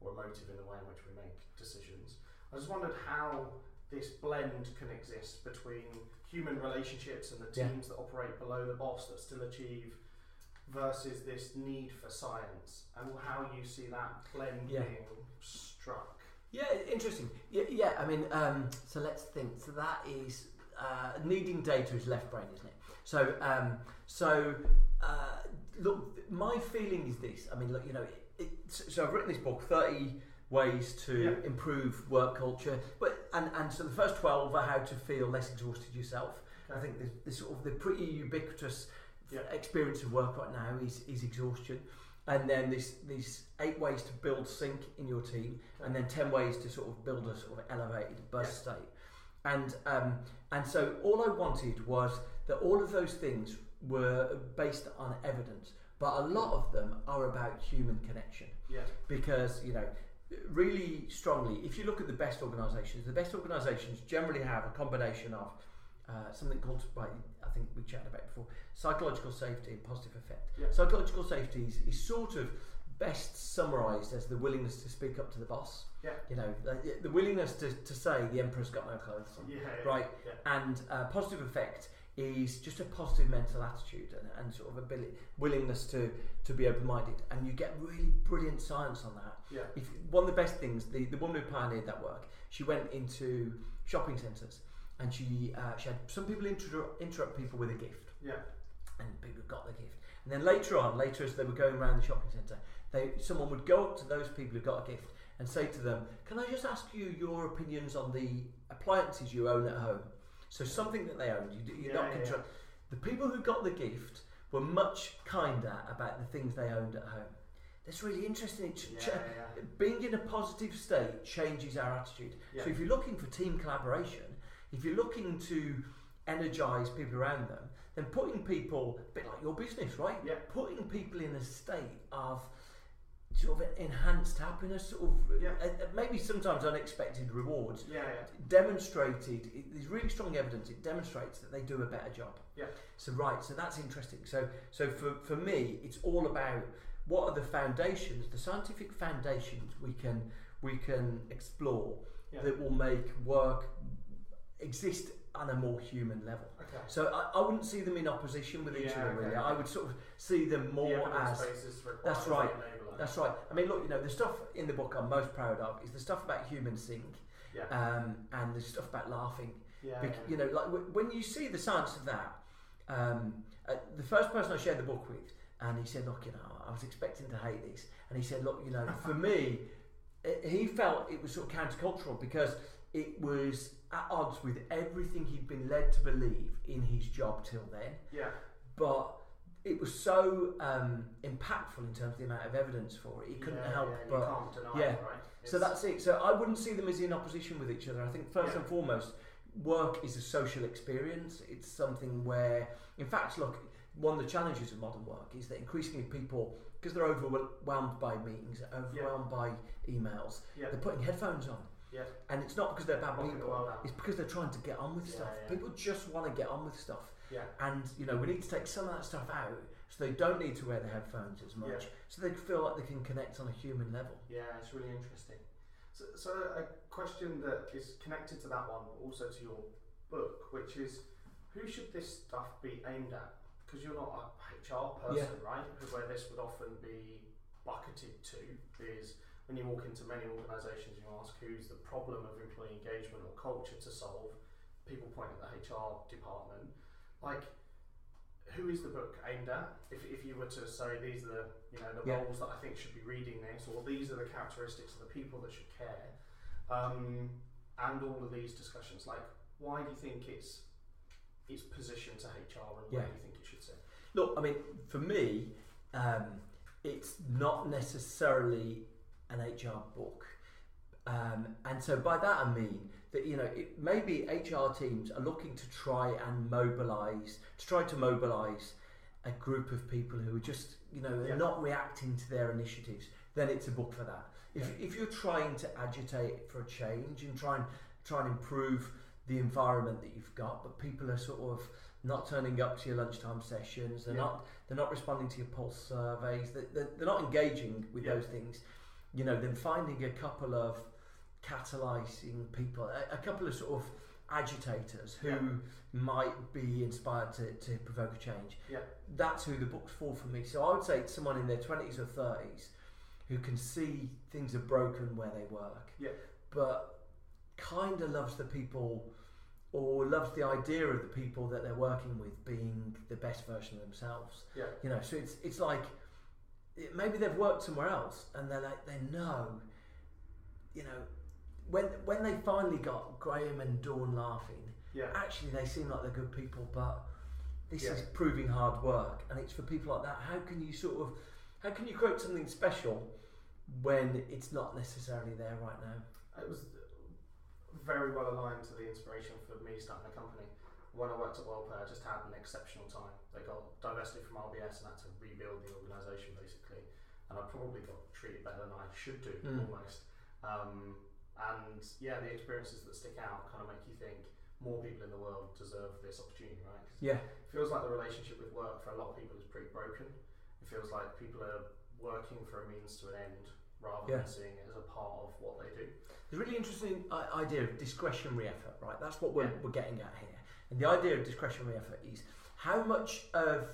Speaker 3: or emotive in the way in which we make decisions. I just wondered how this blend can exist between human relationships and the
Speaker 2: Yeah.
Speaker 3: teams that operate below the boss that still achieve versus this need for science and how you see that blend
Speaker 2: Yeah.
Speaker 3: being struck.
Speaker 2: Yeah, interesting. Yeah, yeah. I mean, um, so let's think. So that is uh, needing data is left brain, isn't it? So, um, so uh, look, my feeling is this. I mean, look, you know, it, it, so I've written this book, thirty ways to
Speaker 3: Yeah.
Speaker 2: improve work culture, but and and so the first twelve are how to feel less exhausted yourself. I think the, the sort of the pretty ubiquitous
Speaker 3: Yeah.
Speaker 2: experience of work right now is is exhaustion. And then this these eight ways to build sync in your team, and then ten ways to sort of build a sort of elevated buzz
Speaker 3: Yeah.
Speaker 2: state. And um, and so all I wanted was that all of those things were based on evidence, but a lot of them are about human connection
Speaker 3: Yeah.
Speaker 2: because you know really strongly if you look at the best organizations the best organizations generally have a combination of uh, something called by I think we chatted about before psychological safety and positive effect
Speaker 3: Yeah.
Speaker 2: psychological safety is, is sort of best summarized as the willingness to speak up to the boss
Speaker 3: Yeah.
Speaker 2: you know the, the willingness to, to say the emperor's got no clothes on
Speaker 3: Yeah.
Speaker 2: right
Speaker 3: Yeah.
Speaker 2: and uh, positive effect is just a positive mental attitude and, and sort of ability, willingness to to be open-minded and you get really brilliant science on that
Speaker 3: Yeah.
Speaker 2: if one of the best things the, the woman who pioneered that work she went into shopping centres and she uh, she had some people inter- interrupt people with a gift
Speaker 3: Yeah.
Speaker 2: and people got the gift and then later on later as they were going around the shopping centre they someone would go up to those people who got a gift and say to them can I just ask you your opinions on the appliances you own at home so something that they owned you, you're
Speaker 3: Yeah,
Speaker 2: not
Speaker 3: yeah,
Speaker 2: the people who got the gift were much kinder about the things they owned at home that's really interesting ch-
Speaker 3: Yeah.
Speaker 2: ch- being in a positive state changes our attitude. So if you're looking for team collaboration, if you're looking to energize people around them, then putting people, a bit like your business, right?
Speaker 3: Yeah.
Speaker 2: Putting people in a state of sort of enhanced happiness, sort of
Speaker 3: Yeah.
Speaker 2: uh, uh, maybe sometimes unexpected rewards,
Speaker 3: Yeah. Yeah.
Speaker 2: demonstrated, it, there's really strong evidence, it demonstrates that they do a better job.
Speaker 3: Yeah.
Speaker 2: So right, so that's interesting. So so for, for me, it's all about what are the foundations, the scientific foundations we can we can explore
Speaker 3: Yeah.
Speaker 2: that will make work exist on a more human level.
Speaker 3: Okay.
Speaker 2: So I, I wouldn't see them in opposition with each
Speaker 3: Yeah,
Speaker 2: other really.
Speaker 3: okay.
Speaker 2: I would sort of see them more as
Speaker 3: base is required
Speaker 2: that's right. That's right. I mean, look, you know, the stuff in the book I'm most proud of is the stuff about human sync,
Speaker 3: Yeah.
Speaker 2: um, and the stuff about laughing.
Speaker 3: yeah,
Speaker 2: Bec-
Speaker 3: yeah.
Speaker 2: You know, like w- when you see the science of that, um, uh, the first person I shared the book with, and he said, "Look, you know, I was expecting to hate this," and he said, "Look, you know, for me, it, he felt it was sort of countercultural because it was at odds with everything he'd been led to believe in his job till then,
Speaker 3: yeah.
Speaker 2: but." It was so um, impactful in terms of the amount of evidence for it. He couldn't
Speaker 3: yeah,
Speaker 2: help
Speaker 3: yeah,
Speaker 2: but
Speaker 3: you can't deny
Speaker 2: yeah.
Speaker 3: it, right?
Speaker 2: so that's it. So I wouldn't see them as in opposition with each other. I think first
Speaker 3: Yeah.
Speaker 2: and foremost, work is a social experience. It's something where, in fact, look, one of the challenges of modern work is that increasingly people, because they're overwhelmed by meetings, overwhelmed by emails,
Speaker 3: yeah,
Speaker 2: they're putting headphones on.
Speaker 3: yeah,
Speaker 2: And it's not because they're bad people. It's because they're trying to get on with stuff. People just want to get on with stuff.
Speaker 3: Yeah,
Speaker 2: And you know, we need to take some of that stuff out so they don't need to wear the headphones as much.
Speaker 3: Yeah.
Speaker 2: So they feel like they can connect on a human level.
Speaker 3: yeah. It's really interesting. So, so a question that is connected to that one, but also to your book, which is, who should this stuff be aimed at? Because you're not a HR person, right? Where this would often be bucketed to is when you walk into many organisations, you ask who's the problem of employee engagement or culture to solve. People point at the HR department. Like, who is the book aimed at? If, if you were to say these are the you know the
Speaker 2: Yeah.
Speaker 3: roles that I think should be reading this, or these are the characteristics of the people that should care, um, and all of these discussions, like why do you think it's it's positioned to HR and where
Speaker 2: Yeah.
Speaker 3: do you think it should sit?
Speaker 2: Look, I mean, for me, um, it's not necessarily an HR book. Um, and so by that I mean that you know it, maybe HR teams are looking to try and mobilise, to try to mobilise a group of people who are just you know
Speaker 3: Yeah.
Speaker 2: not reacting to their initiatives. Then it's a book for that. If, if you're trying to agitate for a change and try and try and improve the environment that you've got, but people are sort of not turning up to your lunchtime sessions. They're
Speaker 3: Yeah.
Speaker 2: not they're not responding to your pulse surveys. They're, they're, they're not engaging with
Speaker 3: Yeah.
Speaker 2: those things. You know, then finding a couple of catalyzing people, a, a couple of sort of agitators who
Speaker 3: Yeah.
Speaker 2: might be inspired to, to provoke a change.
Speaker 3: Yeah.
Speaker 2: That's who the book's for for me. So I would say it's someone in their 20s or 30s who can see things are broken where they work.
Speaker 3: Yeah.
Speaker 2: But kind of loves the people or loves the idea of the people that they're working with being the best version of themselves.
Speaker 3: Yeah.
Speaker 2: You know, so it's it's like it, maybe they've worked somewhere else and they're like they know, you know, when when they finally got Graham and Dawn laughing,
Speaker 3: Yeah.
Speaker 2: actually they seem like they're good people, but this
Speaker 3: Yeah.
Speaker 2: is proving hard work, and it's for people like that. How can you sort of, how can you create something special when it's not necessarily there right now?
Speaker 3: It was very well aligned to the inspiration for me starting a company. When I worked at WorldPay, I just had an exceptional time. They got divested from RBS and had to rebuild the organisation basically. And I probably got treated better than I should do
Speaker 2: Mm.
Speaker 3: almost. Um, and yeah, the experiences that stick out kind of make you think more people in the world deserve this opportunity, right?
Speaker 2: Yeah,
Speaker 3: it feels like the relationship with work for a lot of people is pretty broken. It feels like people are working for a means to an end rather
Speaker 2: Yeah.
Speaker 3: than seeing it as a part of what they do.
Speaker 2: the really interesting uh, idea of discretionary effort, right? That's what we're,
Speaker 3: Yeah.
Speaker 2: we're getting at here. And the idea of discretionary effort is how much of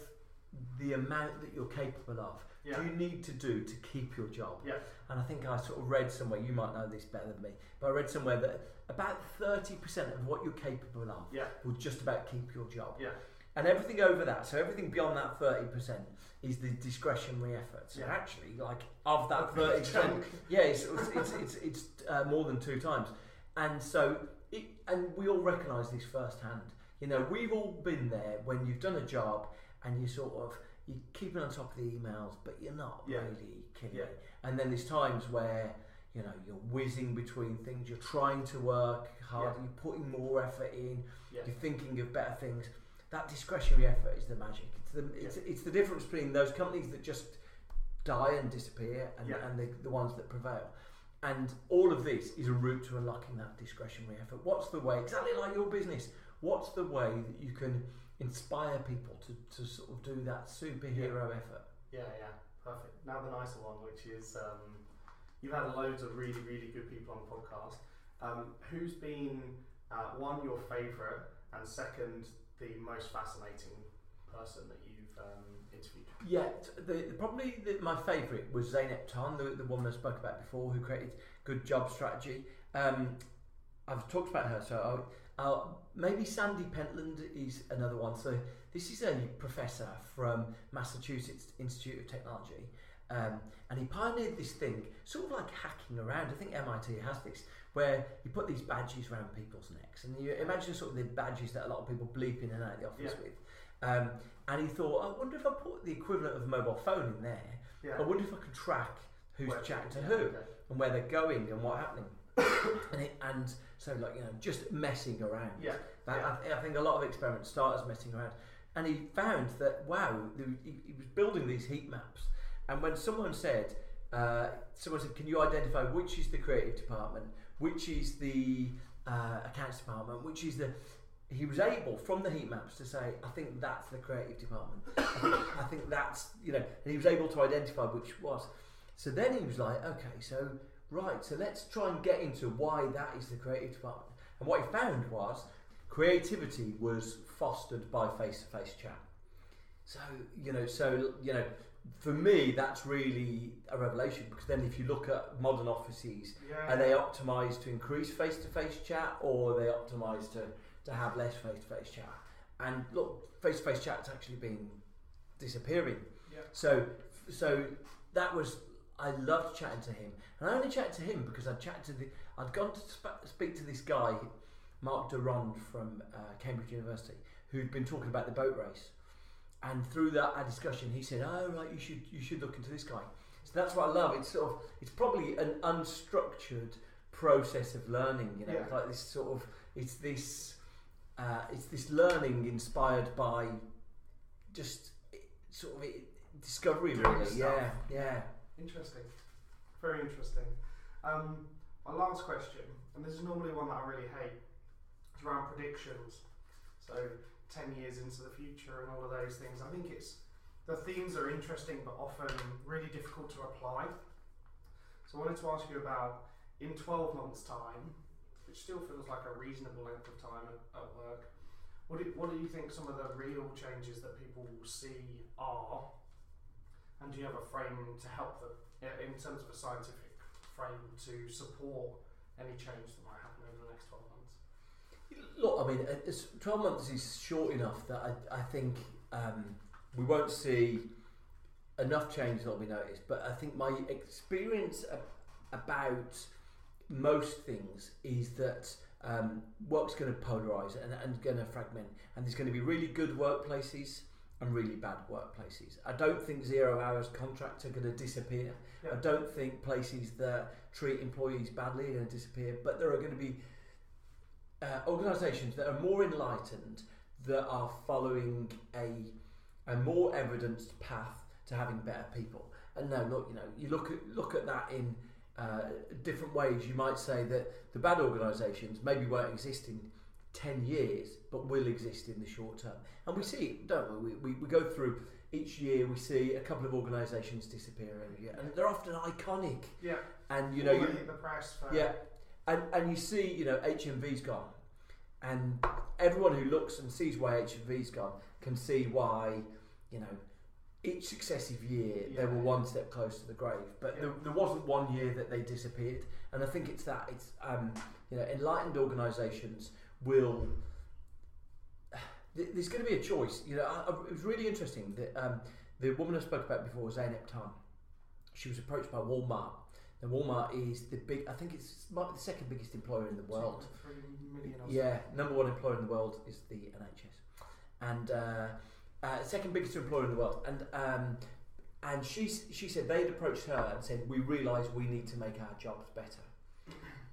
Speaker 2: the amount that you're capable of
Speaker 3: Yeah.
Speaker 2: you need to do to keep your job?
Speaker 3: Yeah.
Speaker 2: And I think I sort of read somewhere, you might know this better than me, but I read somewhere that about 30% of what you're capable of
Speaker 3: Yeah.
Speaker 2: will just about keep your job.
Speaker 3: Yeah.
Speaker 2: And everything over that, so everything beyond that 30% is the discretionary effort. So
Speaker 3: Yeah.
Speaker 2: actually, like, of that 30%,
Speaker 3: chunk.
Speaker 2: yeah, it's, it's, it's, it's, it's uh, more than two times. And so, it, and we all recognise this firsthand. You know, we've all been there when you've done a job and you sort of, you're keeping on top of the emails, but you're not
Speaker 3: Yeah.
Speaker 2: really killing
Speaker 3: Yeah.
Speaker 2: And then there's times where, you know, you're whizzing between things, you're trying to work harder,
Speaker 3: Yeah.
Speaker 2: you're putting more effort in, you're thinking of better things. That discretionary effort is the magic. It's the it's, it's the difference between those companies that just die and disappear and, and the, the ones that prevail. And all of this is a route to unlocking that discretionary effort. What's the way, exactly like your business, what's the way that you can inspire people to, to sort of do that superhero effort?
Speaker 3: Yeah, yeah, perfect. Now the nicer one, which is um, you've had loads of really, really good people on the podcast. Um, who's been uh, one your favourite, and second the most fascinating person that you've um, interviewed?
Speaker 2: Yeah, the, the- probably the, my favourite was Zeynep Ton, the, the woman I spoke about before, who created Good Job Strategy. Um, I've talked about her, so I'll, I'll, maybe Sandy Pentland is another one. So this is a professor from Massachusetts Institute of Technology, um, and he pioneered this thing, sort of like hacking around. I think MIT has this, where you put these badges around people's necks, and you imagine sort of the badges that a lot of people bleep in and out of the office
Speaker 3: Yeah.
Speaker 2: with. Um, and he thought, I wonder if I put the equivalent of a mobile phone in there.
Speaker 3: Yeah.
Speaker 2: I wonder if I could track who's
Speaker 3: Where-
Speaker 2: chatting to
Speaker 3: yeah,
Speaker 2: who
Speaker 3: okay.
Speaker 2: and where they're going and what's happening. and, it, and so, like, you know, just messing around.
Speaker 3: Yeah.
Speaker 2: That,
Speaker 3: yeah.
Speaker 2: I, th- I think a lot of experiments start as messing around. And he found that, wow, the, he, he was building these heat maps. And when someone said, uh, someone said, can you identify which is the creative department, which is the uh, accounts department, which is the. He was able, from the heat maps, to say, I think that's the creative department. I think, I think that's, you know, and he was able to identify which was. So then he was like, okay, so, right, so let's try and get into why that is the creative department. And what he found was creativity was fostered by face to face chat. So, you know, so, you know, for me, that's really a revelation because then if you look at modern offices,
Speaker 3: Yeah.
Speaker 2: are they optimized to increase face to face chat or are they optimized to, to have less face to face chat? And look, face to face chat's actually been disappearing.
Speaker 3: Yeah.
Speaker 2: So, so that was I loved chatting to him, and I only chatted to him because I'd chatted to the I'd gone to sp- speak to this guy, Mark de Rond from uh, Cambridge University, who'd been talking about the boat race, and through that our discussion, he said, "Oh right, you should you should look into this guy." So that's what I love. It's sort of it's probably an unstructured process of learning. You know,
Speaker 3: Yeah.
Speaker 2: it's like this sort of it's this uh, it's this learning inspired by just eh, sort of eh, discovery
Speaker 3: Doing
Speaker 2: really
Speaker 3: stuff.
Speaker 2: yeah yeah
Speaker 3: Interesting. Very interesting. Um, my last question, and this is normally one that I really hate, is around predictions. So, 10 years into the future and all of those things. I think it's the themes are interesting but often really difficult to apply. So, I wanted to ask you about in 12 months' time, which still feels like a reasonable length of time at, at work. What do, what do you think some of the real changes that people will see are? And do you have a frame to help them in terms of a scientific frame to support any change that might happen over the next 12 months?
Speaker 2: Look, I mean, uh, it's, 12 months is short enough that I, I think um, we won't see enough change that'll be noticed. But I think my experience about most things is that um, work's going to polarize and, and going to fragment, and there's going to be really good workplaces and really bad workplaces. I don't think zero hours contracts are going to disappear.
Speaker 3: Yeah.
Speaker 2: I don't think places that treat employees badly are going to disappear, but there are going to be uh, organisations that are more enlightened that are following a, a more evidenced path to having better people. And no, look, you know, you look at look at that in uh, different ways. You might say that the bad organisations maybe weren't existing 10 years, but will exist in the short term. And we see don't we? We, we, we go through each year, we see a couple of organisations disappear every year, and they're often iconic.
Speaker 3: Yeah.
Speaker 2: And you know, you,
Speaker 3: the press. For...
Speaker 2: Yeah. And, and you see, you know, HMV's gone. And everyone who looks and sees why HMV's gone can see why, you know, each successive year yeah. they were one step closer to the grave. But
Speaker 3: yeah.
Speaker 2: there, there, wasn't one year that they disappeared. And I think it's that, it's, um, you know, enlightened organisations will. There's going to be a choice. You know, I, I- it was really interesting that um, the woman I spoke about before, Zeynep Ton, she was approached by Walmart. And Walmart is the big, I think it's might be the second biggest employer in the world.
Speaker 3: 2.3 million
Speaker 2: Yeah, number one employer in the world is the NHS, and uh, uh, second biggest employer in the world. And um, and she she said they'd approached her and said we realise we need to make our jobs better.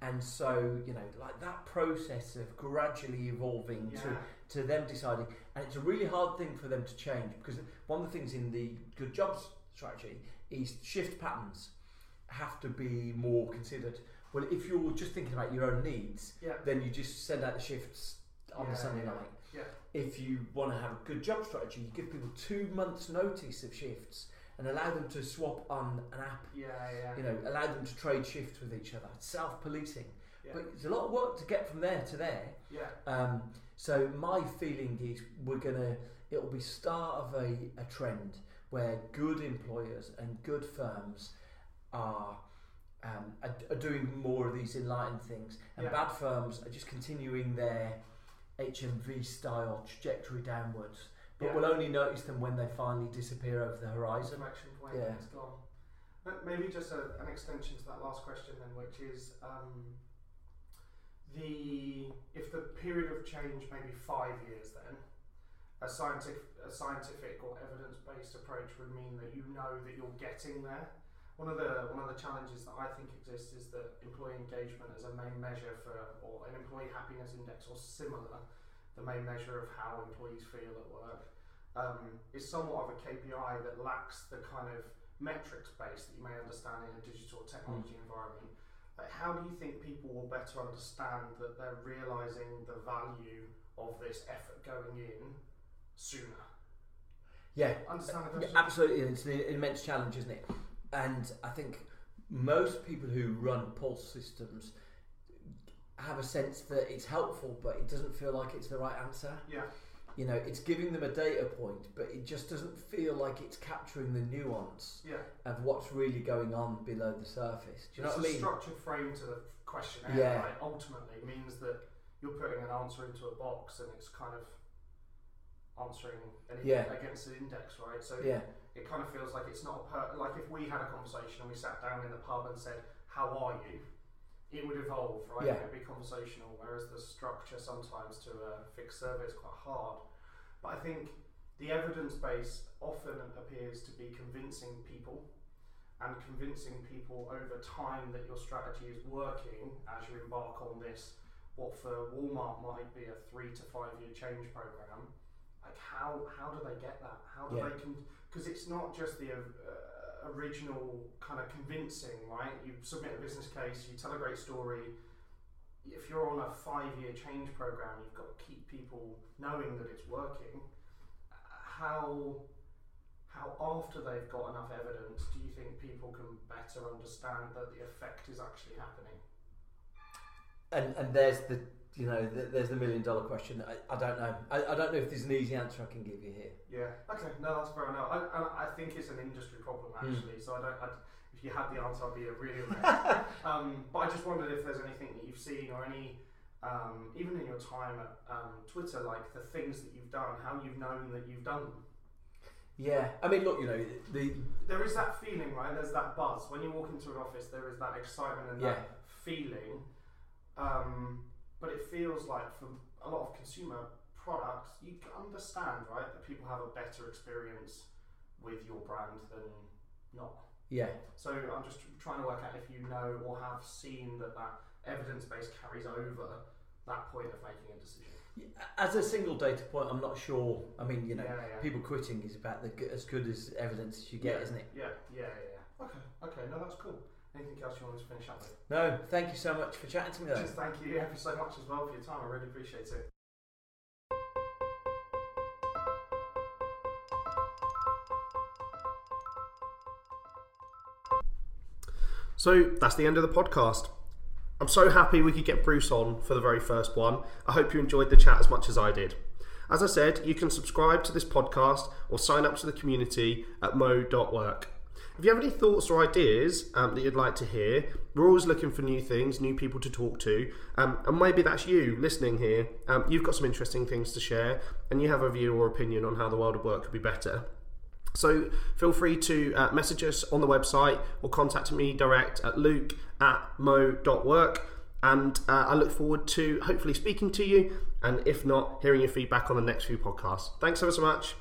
Speaker 2: And so you know, like that process of gradually evolving
Speaker 3: Yeah.
Speaker 2: to to them deciding, and it's a really hard thing for them to change because one of the things in the good jobs strategy is shift patterns have to be more considered. Well, if you're just thinking about your own needs,
Speaker 3: Yeah.
Speaker 2: then you just send out the shifts on
Speaker 3: Yeah,
Speaker 2: the Sunday night.
Speaker 3: yeah.
Speaker 2: If you want to have a good job strategy, you give people two months' notice of shifts and allow them to swap on an app.
Speaker 3: Yeah, yeah.
Speaker 2: You know, allow them to trade shifts with each other. Self-policing,
Speaker 3: yeah.
Speaker 2: but it's a lot of work to get from there to there.
Speaker 3: yeah.
Speaker 2: Um, so my feeling is we're gonna it will be start of a, a trend where good employers and good firms are um, are, are doing more of these enlightened things, and
Speaker 3: Yeah.
Speaker 2: bad firms are just continuing their HMV style trajectory downwards. But
Speaker 3: Yeah.
Speaker 2: we'll only notice them when they finally disappear over the horizon.
Speaker 3: Inflection point,
Speaker 2: Yeah.
Speaker 3: it's gone. But maybe just a, an extension to that last question then, which is um, the if the period of change maybe five years then, a scientific a scientific or evidence based approach would mean that you know that you're getting there. One of the one of the challenges that I think exists is that employee engagement as a main measure for or an employee happiness index or similar, the main measure of how employees feel at work um, is somewhat of a KPI that lacks the kind of metrics base that you may understand in a digital technology environment. Like, how do you think people will better understand that they're realizing the value of this effort going in sooner?
Speaker 2: Yeah,
Speaker 3: Understand the question?
Speaker 2: absolutely, it's an immense challenge, isn't it? And I think most people who run pulse systems have a sense that it's helpful, but it doesn't feel like it's the right answer.
Speaker 3: Yeah,
Speaker 2: You know, it's giving them a data point, but it just doesn't feel like it's capturing the nuance
Speaker 3: yeah.
Speaker 2: of what's really going on below the surface. Do you know what I
Speaker 3: a
Speaker 2: mean?
Speaker 3: structured frame to the questionnaire,
Speaker 2: Yeah.
Speaker 3: right? Ultimately means that you're putting an answer into a box and it's kind of answering an
Speaker 2: Yeah.
Speaker 3: against an index, right? So
Speaker 2: Yeah,
Speaker 3: it kind of feels like it's not a per- like if we had a conversation and we sat down in the pub and said, "How are you?" It would evolve, right?
Speaker 2: Yeah.
Speaker 3: It would be conversational. Whereas the structure sometimes to a fixed survey is quite hard. But I think the evidence base often appears to be convincing people and convincing people over time that your strategy is working as you embark on this. What for Walmart might be a three to five year change program. Like how how do they get that? How do
Speaker 2: Yeah.
Speaker 3: they can because it's not just the uh, original kind of convincing, right? You submit a business case, you tell a great story. If you're on a five-year change program, you've got to keep people knowing that it's working. How how after they've got enough evidence do you think people can better understand that the effect is actually happening?
Speaker 2: And and there's the you know there's the million dollar question. I, I don't know. I, I don't know if there's an easy answer I can give you here.
Speaker 3: Yeah. Okay. No, that's fair enough. I, I, I think it's an industry problem
Speaker 2: Hmm.
Speaker 3: actually. So I don't. I, if you had the answer, I'd be a really amazed. um, but I just wondered if there's anything that you've seen or any, um, even in your time at um, Twitter, like the things that you've done, how you've known that you've done them.
Speaker 2: Yeah. I mean, look, you know the
Speaker 3: There is that feeling, right? There's that buzz when you walk into an office. There is that excitement and
Speaker 2: Yeah.
Speaker 3: that feeling. Um, but it feels like for a lot of consumer products, you can understand, right, that people have a better experience with your brand than not.
Speaker 2: yeah.
Speaker 3: So I'm just trying to work out if you know or have seen that that evidence base carries over that point of making a decision.
Speaker 2: As a single data point, I'm not sure. I mean, you know,
Speaker 3: yeah, yeah.
Speaker 2: people quitting is about the, as good as evidence as you get,
Speaker 3: Yeah.
Speaker 2: isn't it?
Speaker 3: Yeah, yeah, yeah, yeah. Okay, okay, no, that's cool. Anything else you want to finish up with?
Speaker 2: No, thank you so much for chatting to me. Though.
Speaker 3: Just thank you ever so much as well for your time. I really appreciate it. So that's the end of the podcast. I'm so happy we could get Bruce on for the very first one. I hope you enjoyed the chat as much as I did. As I said, you can subscribe to this podcast or sign up to the community at mo.work. If you have any thoughts or ideas um, that you'd like to hear, we're always looking for new things, new people to talk to, um, and maybe that's you listening here. Um, you've got some interesting things to share, and you have a view or opinion on how the world of work could be better. So feel free to uh, message us on the website or contact me direct at luke at mo.work. And uh, I look forward to hopefully speaking to you, and if not, hearing your feedback on the next few podcasts. Thanks ever so much.